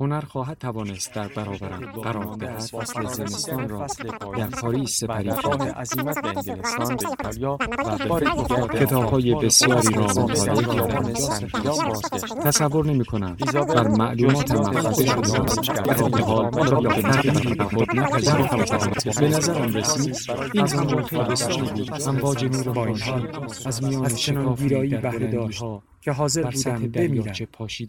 هنر خواهد توانست در برابرم قرار دهد فصل زمستان را در پاریس سپری کرده عظیمت به انگلستان به ایتالیا و بار دیگر کتابهای بسیاری را مطالعه کردم تصور نمی کنم بر معلومات محفظه شده در حال را به تغییر خود نپذیرفتم به نظرم رسید. این زمان بسیاری بود. امواج نور بانشی از میان شکافی در بلندیها که حاضر بودم بمیرم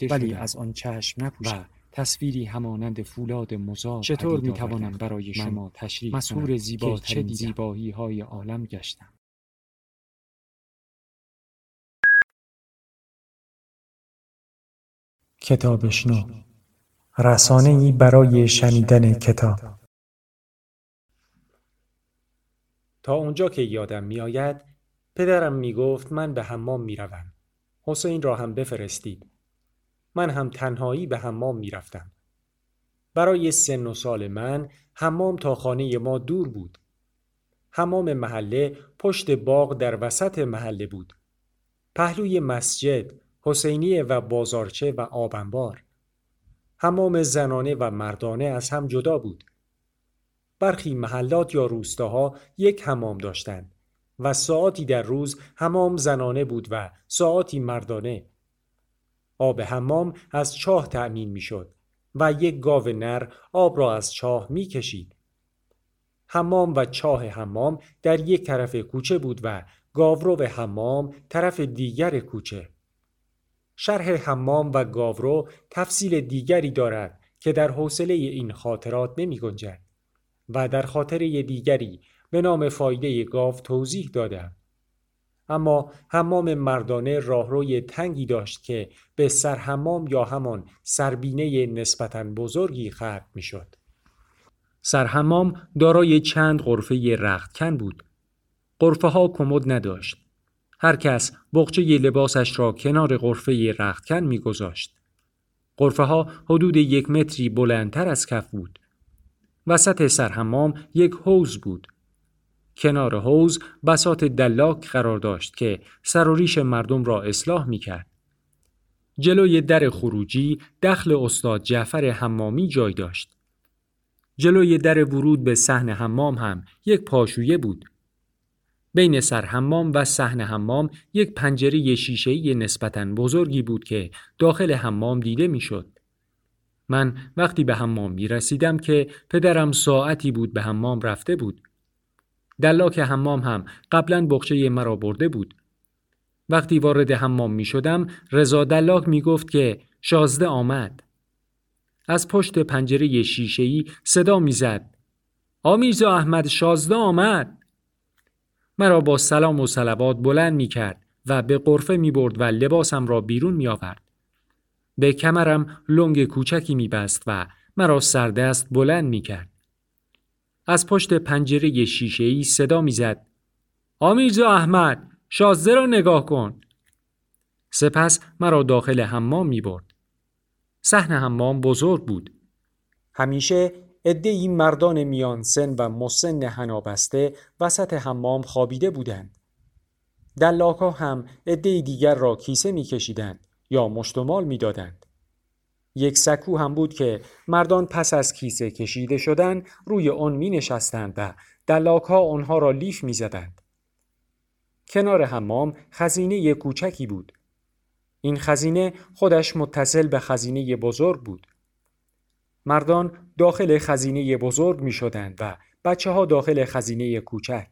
ولی از آن چشم نپوشم تصویری همانند فولاد مزار چطور می توانم برای شما تشریح مسهور زیبا چه زیبایی های عالم گشتم. کتابشنو. رسانه ای برای شنیدن کتاب. تا اونجا که یادم میآید پدرم می‌گفت من به حمام می‌روم. حسین را هم بفرستید. من هم تنهایی به حمام می رفتم. برای سن و سال من حمام تا خانه ما دور بود. حمام محله پشت باغ در وسط محله بود. پهلوی مسجد، حسینیه و بازارچه و آبنبار. حمام زنانه و مردانه از هم جدا بود. برخی محلات یا روستاها یک حمام داشتند و ساعتی در روز حمام زنانه بود و ساعتی مردانه آب حمام از چاه تأمین می شد و یک گاو نر آب را از چاه می کشید. حمام و چاه حمام در یک طرف کوچه بود و گاورو حمام طرف دیگر کوچه. شرح حمام و گاورو تفصیل دیگری دارد که در حوصله این خاطرات نمی گنجد و در خاطره دیگری به نام فایده گاو توضیح دادم. اما حمام مردانه راهروی تنگی داشت که به سرحمام یا همان سربینه نسبتا بزرگی ختم می‌شد. سرحمام دارای چند غرفه رختکن بود. غرفه ها کمد نداشت. هر کس بغچه لباسش را کنار غرفه رختکن میگذاشت. غرفه ها حدود یک متری بلندتر از کف بود. وسط سرحمام یک حوز بود کنار حوز بسات دلاک قرار داشت که سر و ریش مردم را اصلاح می کرد. جلوی در خروجی دخل استاد جعفر حمامی جای داشت. جلوی در ورود به صحن حمام هم یک پاشویه بود. بین سر حمام و صحن حمام یک پنجره شیشه‌ای نسبتاً بزرگی بود که داخل حمام دیده می‌شد. من وقتی به حمام می رسیدم که پدرم ساعتی بود به حمام رفته بود. دلاک حمام هم قبلا بخچه مرا برده بود. وقتی وارد حمام می شدم رضا دلاک می گفت که شازده آمد. از پشت پنجره شیشه‌ای صدا می‌زد. آمیرزا احمد شازده آمد. مرا با سلام و سلوات بلند می کرد و به قرفه می برد و لباسم را بیرون می آورد. به کمرم لنگ کوچکی می بست و مرا سردست بلند می کرد. از پشت پنجره شیشه ای صدا می‌زد. آمیرزا احمد شازده را نگاه کن. سپس مرا داخل حمام می برد. صحن حمام بزرگ بود. همیشه عده این مردان میان سن و مسن هنابسته وسط حمام خوابیده بودند. دلاکا هم عده دیگر را کیسه میکشیدند یا مشتمال می‌دادند. یک سکو هم بود که مردان پس از کیسه کشیده شدن روی آن می نشستند و دلاک ها آنها را لیف می زدند. کنار حمام خزینه کوچکی بود. این خزینه خودش متصل به خزینه بزرگ بود. مردان داخل خزینه بزرگ می شدند و بچه ها داخل خزینه کوچک.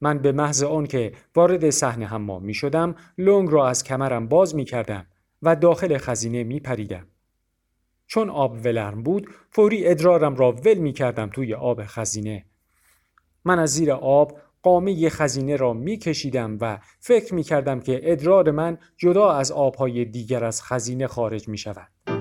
من به محض آن که وارد صحنه حمام می شدم لنگ را از کمرم باز می کردم و داخل خزینه می پریدم. چون آب ولرم بود فوری ادرارم را ول می کردم توی آب خزینه. من از زیر آب قامه خزینه را می کشیدم و فکر می کردم که ادرار من جدا از آبهای دیگر از خزینه خارج می شود.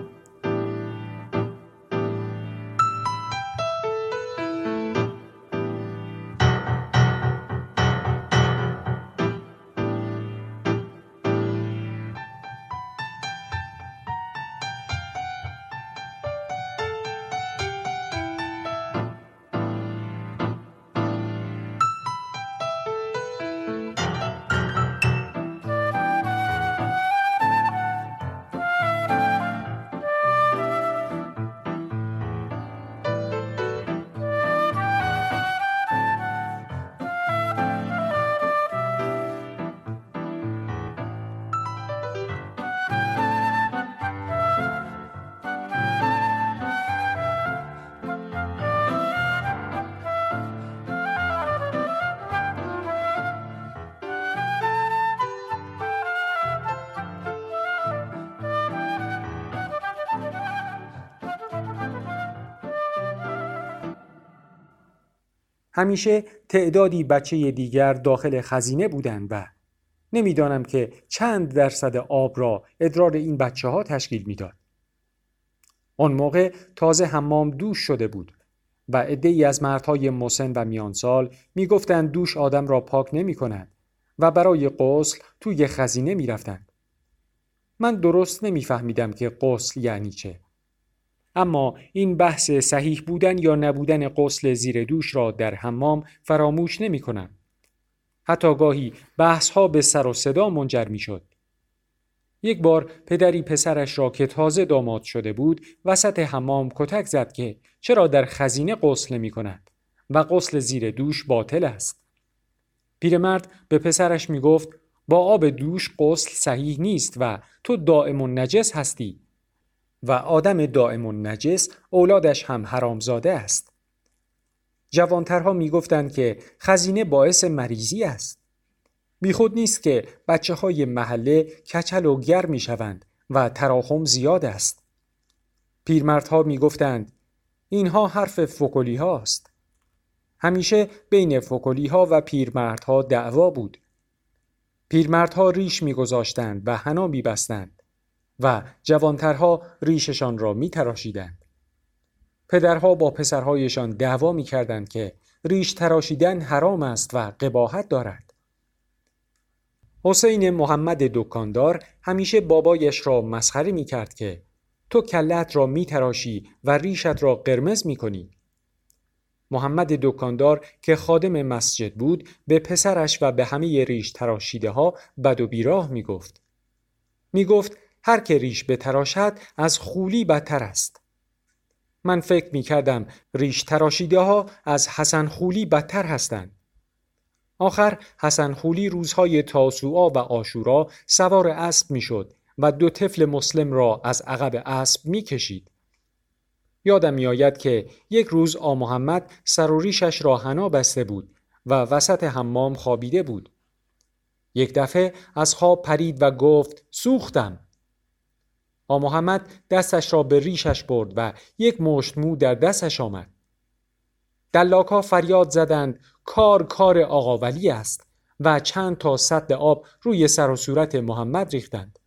همیشه تعدادی بچه دیگر داخل خزینه بودند و نمی‌دانم که چند درصد آب را ادرار این بچه ها تشکیل می‌داد. آن موقع تازه حمام دوش شده بود و عدهای از مردهای مسن و میانسال می‌گفتند دوش آدم را پاک نمی کند و برای غسل توی خزینه می‌رفتند. من درست نمیفهمیدم که غسل یعنی چه. اما این بحث صحیح بودن یا نبودن غسل زیر دوش را در حمام فراموش نمی کنم. حتی گاهی بحث ها به سر و صدا منجر می شد. یک بار پدری پسرش را که تازه داماد شده بود وسط حمام کتک زد که چرا در خزینه غسل می کند و غسل زیر دوش باطل است. پیرمرد به پسرش می گفت با آب دوش غسل صحیح نیست و تو دائم و نجس هستی و آدم دائم نجس اولادش هم حرامزاده است. جوانترها می گفتند که خزینه باعث مریضی است. بیخود نیست که بچه های محله کچل و گر می شوند و تراخم زیاد است. پیرمردها می گفتند اینها حرف فکولی هاست. همیشه بین فکولی ها و پیرمردها دعوا بود. پیرمردها ریش میگذاشتند و حنا میبستند و جوانترها ریششان را میتراشیدند. پدرها با پسرهایشان دعوا می‌کردند که ریش تراشیدن حرام است و قباحت دارد. حسین محمد دکاندار همیشه بابایش را مسخره می کرد که تو کلت را می تراشی و ریشت را قرمز می کنی. محمد دکاندار که خادم مسجد بود به پسرش و به همه ریش تراشیده ها بد و بیراه می گفت. می گفت هر که ریش به تراشد از خولی بدتر است. من فکر می کردم ریش تراشیده ها از حسن خولی بدتر هستند. آخر حسن خولی روزهای تاسوعا و آشورا سوار اسب می‌شد و دو طفل مسلم را از عقب اسب می‌کشید. یادم میآید که یک روز آ محمد سر و ریشش را حنا بسته بود و وسط حمام خوابیده بود. یک دفعه از خواب پرید و گفت سوختم. محمد دستش را به ریشش برد و یک مشت مو در دستش آمد. دلاکا فریاد زدند کار کار آقا ولی است و چند تا سطل آب روی سر و صورت محمد ریختند.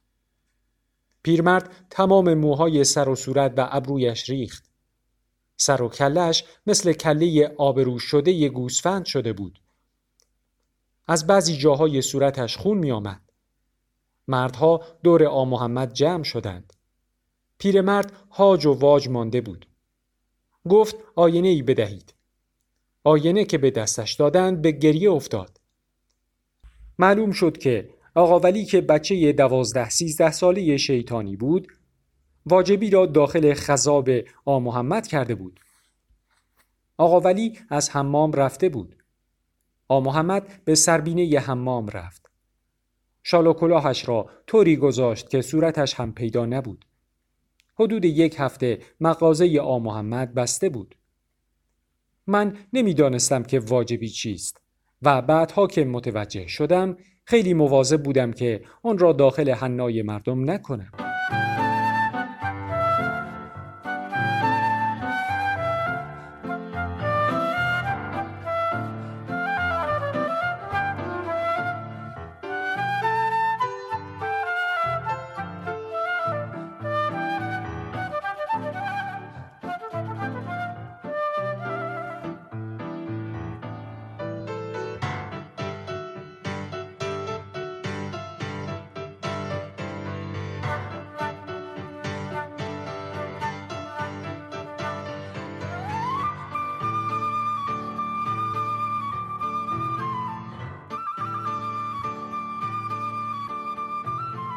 پیرمرد تمام موهای سر و صورت و ابرویش ریخت. سر و کلش مثل کله آبرو شده ی گوسفند شده بود. از بعضی جاهای صورتش خون می آمد. مردها دور آ محمد جمع شدند. پیرمرد هاج و واج مانده بود. گفت آینه ای بدهید. آینه که به دستش دادند به گریه افتاد. معلوم شد که آقا ولی که بچه دوازده سیزده ساله شیطانی بود واجبی را داخل خذاب آ محمد کرده بود. آقا ولی از حمام رفته بود. آ محمد به سربینه ی حمام رفت. شال و کلاهش را طوری گذاشت که صورتش هم پیدا نبود. حدود یک هفته مغازه آ محمد بسته بود. من نمی‌دانستم که واجبی چیست و بعدها که متوجه شدم خیلی مواظب بودم که آن را داخل حنای مردم نکنم.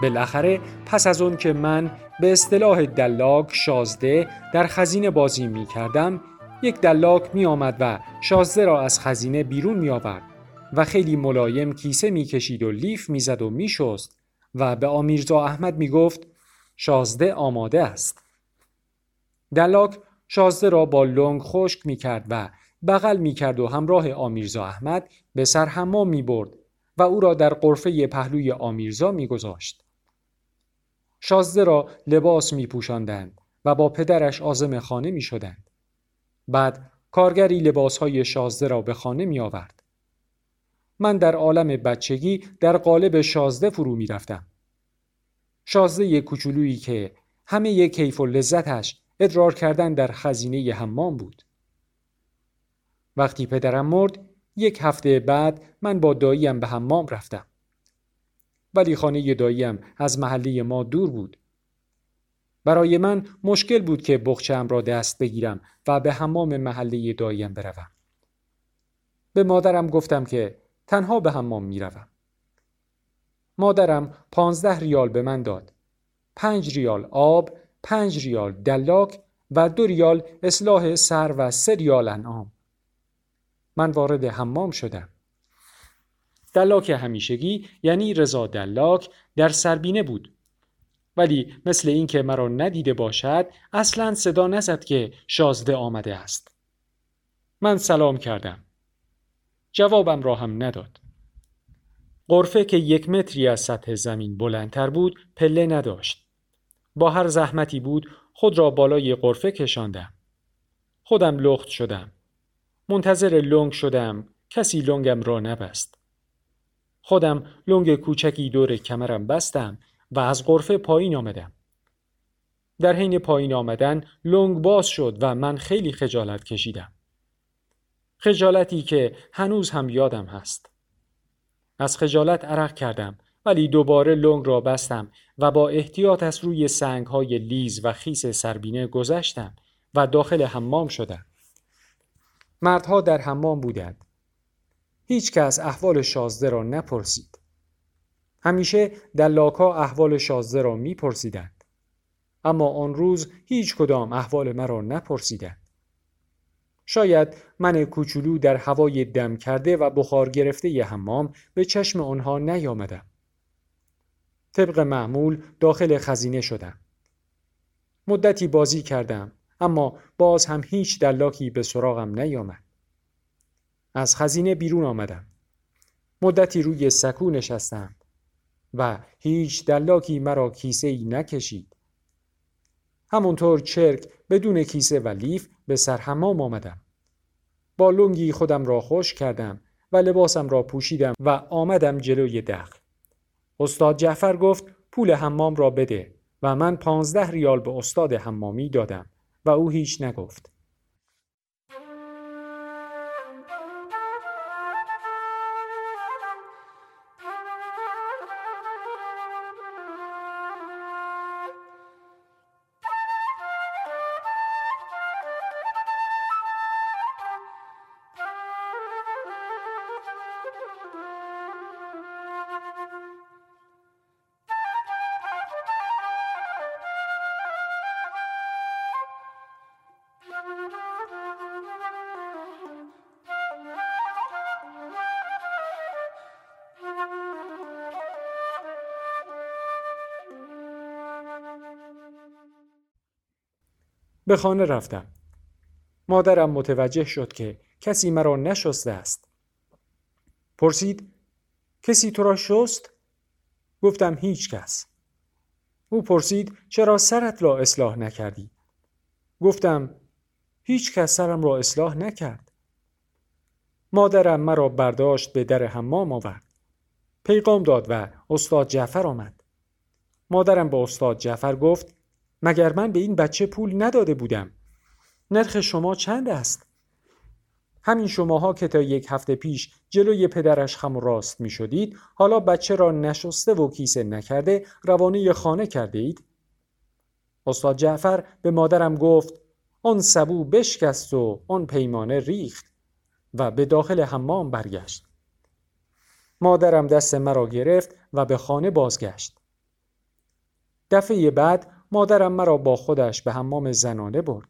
بالاخره پس از اون که من به اصطلاح دلاک شازده در خزینه بازی می کردم یک دلاک می آمد و شازده را از خزینه بیرون می آورد و خیلی ملایم کیسه می کشید و لیف می زد و می شست و به آمیرزا احمد می گفت شازده آماده است. دلاک شازده را با لنگ خشک می کرد و بغل می کرد و همراه آمیرزا احمد به سرحمام می برد و او را در قرفه پهلوی آمیرزا می گذاشت. شازده را لباس می پوشندند و با پدرش آزم خانه می شدند. بعد کارگری لباسهای شازده را به خانه می آورد. من در عالم بچگی در قالب شازده فرو می رفتم. شازده کوچولویی که همه کیف و لذتش ادرار کردن در خزینه حمام بود. وقتی پدرم مرد یک هفته بعد من با داییم به حمام رفتم. ولی خانه داییم از محله ما دور بود. برای من مشکل بود که بخچم را دست بگیرم و به حمام محله داییم بروم. به مادرم گفتم که تنها به حمام می روم. مادرم پانزده ریال به من داد. پنج ریال آب، پنج ریال دلاک و دو ریال اصلاح سر و سه ریال انعام. من وارد حمام شدم. دلاک همیشگی یعنی رضا دلاک در سربینه بود. ولی مثل اینکه مرا ندیده باشد اصلا صدا نزد که شازده آمده است. من سلام کردم. جوابم را هم نداد. قرفه که یک متری از سطح زمین بلندتر بود پله نداشت. با هر زحمتی بود خود را بالای قرفه کشاندم. خودم لخت شدم. منتظر لنگ شدم کسی لنگم را نبست. خودم لنگ کوچکی دور کمرم بستم و از قرفه پایین آمدم. در حین پایین آمدن لنگ باز شد و من خیلی خجالت کشیدم. خجالتی که هنوز هم یادم هست. از خجالت عرق کردم ولی دوباره لنگ را بستم و با احتیاط از روی سنگ های لیز و خیس سربینه گذشتم و داخل حمام شدم. مردها در حمام بودند. هیچ کس احوال شازده را نپرسید. همیشه دلاکا احوال شازده را میپرسیدند. اما آن روز هیچ کدام احوال مرا نپرسیدند. شاید من کوچولو در هوای دم کرده و بخار گرفته ی حمام به چشم آنها نیامدم. طبق معمول داخل خزینه شدم. مدتی بازی کردم اما باز هم هیچ دلاکی به سراغم نیامد. از خزینه بیرون آمدم. مدتی روی سکو نشستم و هیچ دلاکی مرا کیسه ای نکشید. همونطور چرک بدون کیسه و لیف به سرحمام آمدم. با لنگی خودم را خوش کردم و لباسم را پوشیدم و آمدم جلوی دخل. استاد جعفر گفت پول حمام را بده و من پانزده ریال به استاد حمامی دادم و او هیچ نگفت. به خانه رفتم. مادرم متوجه شد که کسی مرا نشسته است. پرسید کسی تو را شست؟ گفتم هیچ کس. او پرسید چرا سرت را اصلاح نکردی؟ گفتم هیچ کس سرم را اصلاح نکرد. مادرم مرا برداشت به در حمام آورد. پیغام داد و استاد جعفر آمد. مادرم به استاد جعفر گفت مگر من به این بچه پول نداده بودم نرخ شما چند است همین شماها که تا یک هفته پیش جلوی پدرش خم راست می شدید حالا بچه را نشسته و کیسه نکرده روانه خانه کرده اید؟ استاد جعفر به مادرم گفت آن سبو بشکست و آن پیمانه ریخت و به داخل حمام برگشت. مادرم دست مرا گرفت و به خانه بازگشت. دفعه بعد مادرم مرا با خودش به حمام زنانه برد.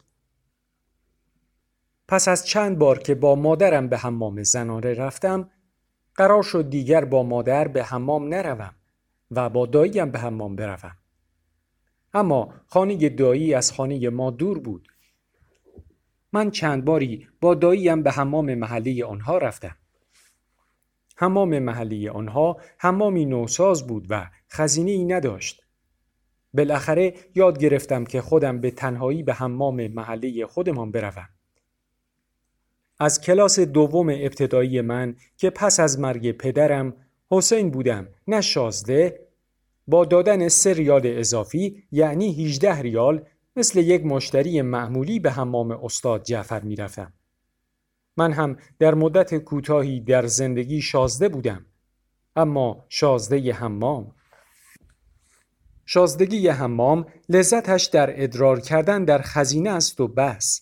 پس از چند بار که با مادرم به حمام زنانه رفتم قرار شد دیگر با مادر به حمام نروم و با داییم به حمام بروم. اما خانه دایی از خانه ما دور بود. من چند باری با داییم به حمام محلی آنها رفتم. حمام محلی آنها حمامی نوساز بود و خزینه ای نداشت. بالاخره یاد گرفتم که خودم به تنهایی به حمام محله خودمان بروم. از کلاس دوم ابتدایی من که پس از مرگ پدرم حسین بودم نه شازده با دادن سه ریال اضافی یعنی 18 ریال مثل یک مشتری معمولی به حمام استاد جعفر می‌رفتم. من هم در مدت کوتاهی در زندگی شازده بودم اما شازده حمام شازدگی حمام لذتش در ادرار کردن در خزینه است و بس.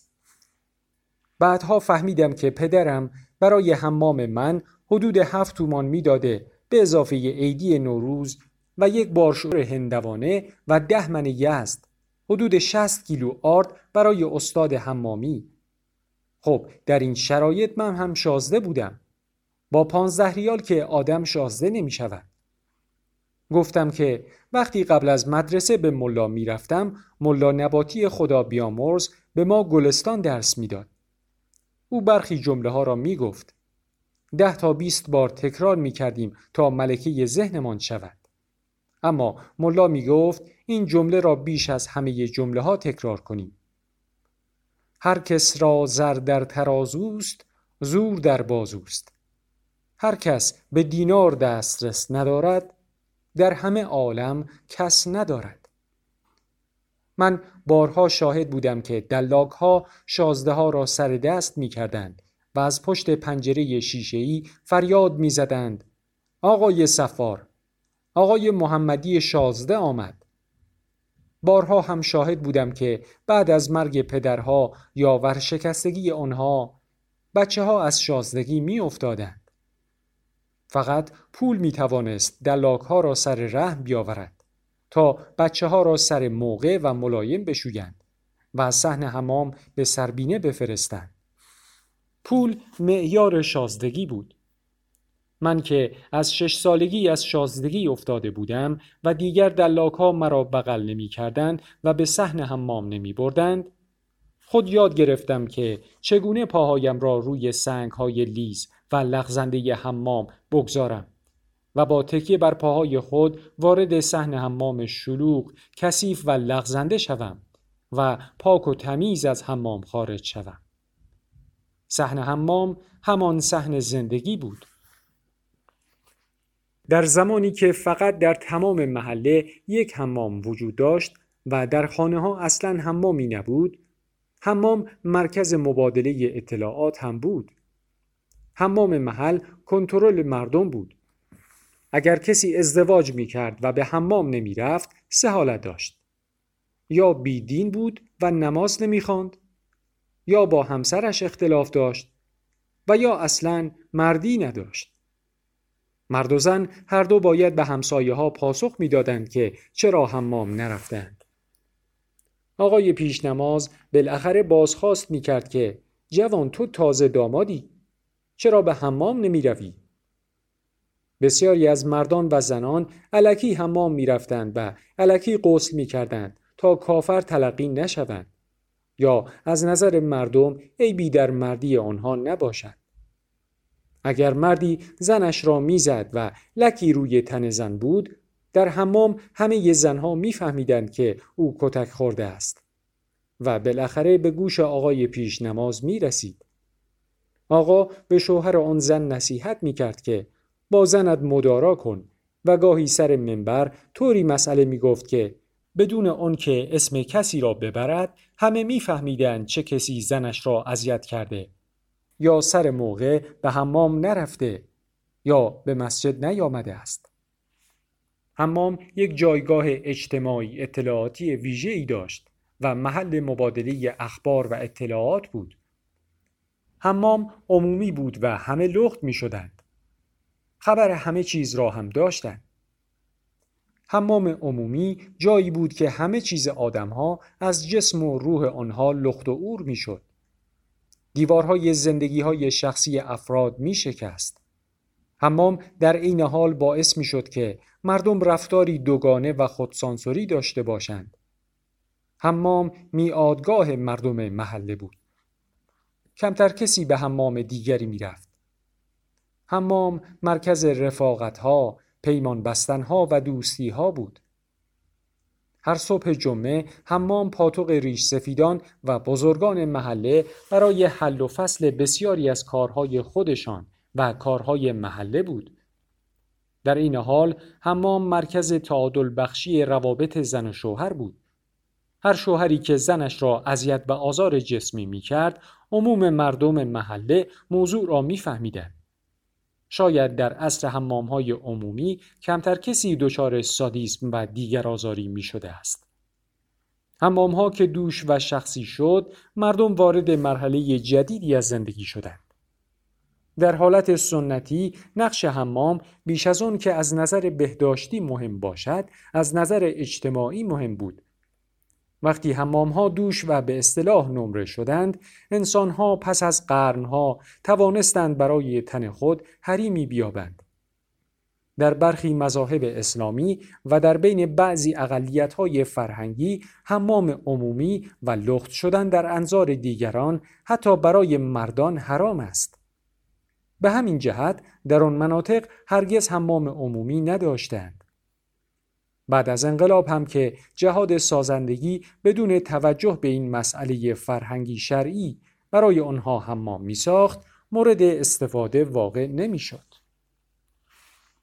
بعدها فهمیدم که پدرم برای حمام من حدود هفت تومان می‌داده به اضافه عیدی نوروز و یک بارشور هندوانه و ده من یزد. حدود 60 کیلو آرد برای استاد حمامی. خب در این شرایط من هم شازده بودم. با پانزده ریال که آدم شازده نمی شود گفتم که وقتی قبل از مدرسه به ملا می رفتم ملا نباتی خدا بیامرز به ما گلستان درس می‌داد. او برخی جمله ها را می گفت. ده تا بیست بار تکرار می کردیم تا ملکه ذهنمان شود. اما ملا می گفت این جمله را بیش از همه جمله ها تکرار کنیم. هر کس را زر در ترازوست زور در بازوست. هر کس به دینار دسترس ندارد در همه عالم کس ندارد. من بارها شاهد بودم که دلاک ها شازده ها را سر دست می کردند و از پشت پنجره شیشه‌ای فریاد می زدند آقای سفار آقای محمدی شازده آمد. بارها هم شاهد بودم که بعد از مرگ پدرها یا ورشکستگی آنها بچه ها از شازدگی می افتادند. فقط پول می توانست دلاک ها را سر رحم بیاورد تا بچه ها را سر موقع و ملایم بشویند و از صحن حمام به سربینه بفرستند. پول معیار شازدگی بود. من که از شش سالگی از شازدگی افتاده بودم و دیگر دلاک ها مرا بغل نمی کردند و به صحن حمام نمی بردند خود یاد گرفتم که چگونه پاهایم را روی سنگ های لیز و لغزنده حمام بگذارم. و با تکیه بر پاهای خود وارد صحن حمام شلوغ کثیف و لغزنده شوم و پاک و تمیز از حمام خارج شوم. صحن حمام همان صحن زندگی بود. در زمانی که فقط در تمام محله یک حمام وجود داشت و در خانه ها اصلا حمامی نبود حمام مرکز مبادله اطلاعات هم بود. حمام محل کنترل مردم بود. اگر کسی ازدواج می کرد و به حمام نمی رفت سه حالت داشت. یا بیدین بود و نماز نمی خواند یا با همسرش اختلاف داشت و یا اصلا مردی نداشت. مرد و زن هر دو باید به همسایه ها پاسخ می‌دادند که چرا حمام نرفتند. آقای پیش نماز بالاخره بازخواست می کرد که جوان تو تازه دامادی؟ چرا به حمام نمی روی؟ بسیاری از مردان و زنان علکی حمام می رفتند و علکی غسل می کردند تا کافر تلقی نشوند یا از نظر مردم عیبی در مردی آنها نباشد. اگر مردی زنش را می‌زد و لکی روی تن زن بود در حمام همه زنها میفهمیدند که او کتک خورده است و بالاخره به گوش آقای پیش نماز می رسید. آقا به شوهر آن زن نصیحت می کرد که با زنت مدارا کن و گاهی سر منبر طوری مسئله می گفت که بدون آن که اسم کسی را ببرد همه میفهمیدند چه کسی زنش را اذیت کرده یا سر موقع به حمام نرفته یا به مسجد نیامده است. حمام یک جایگاه اجتماعی اطلاعاتی ویژه ای داشت و محل مبادله اخبار و اطلاعات بود. حمام عمومی بود و همه لخت می شدند. خبر همه چیز را هم داشتند. حمام عمومی جایی بود که همه چیز آدمها از جسم و روح آنها لخت و اور می شد. دیوارهای زندگی های شخصی افراد می شکست. حمام در عین حال باعث می شد که مردم رفتاری دوگانه و خودسانسوری داشته باشند. حمام میادگاه مردم محله بود. کمتر کسی به حمام دیگری می‌رفت. حمام مرکز رفاقت ها، پیمان بستن ها و دوستی ها بود. هر صبح جمعه حمام پاتوق ریش سفیدان و بزرگان محله برای حل و فصل بسیاری از کارهای خودشان و کارهای محله بود. در این حال حمام مرکز تعادل بخشی روابط زن و شوهر بود. هر شوهری که زنش را اذیت و آزار جسمی می کرد، عموم مردم محله موضوع را می فهمیدن. شاید در عصر حمام های عمومی کمتر کسی دچار سادیسم و دیگر آزاری می شده است. حمام ها که دوش و شخصی شد، مردم وارد مرحله جدیدی از زندگی شدند. در حالت سنتی نقش حمام بیش از اون که از نظر بهداشتی مهم باشد از نظر اجتماعی مهم بود وقتی ها دوش و به اصطلاح نمره شدند ها پس از قرنها توانستند برای تن خود حریمی بیابند در برخی مذاهب اسلامی و در بین بعضی های فرهنگی حمام عمومی و لخت شدن در انظار دیگران حتی برای مردان حرام است به همین جهت در آن مناطق هرگز حمام عمومی نداشتند. بعد از انقلاب هم که جهاد سازندگی بدون توجه به این مسئله فرهنگی شرعی برای آنها حمام می ساخت مورد استفاده واقع نمی شد.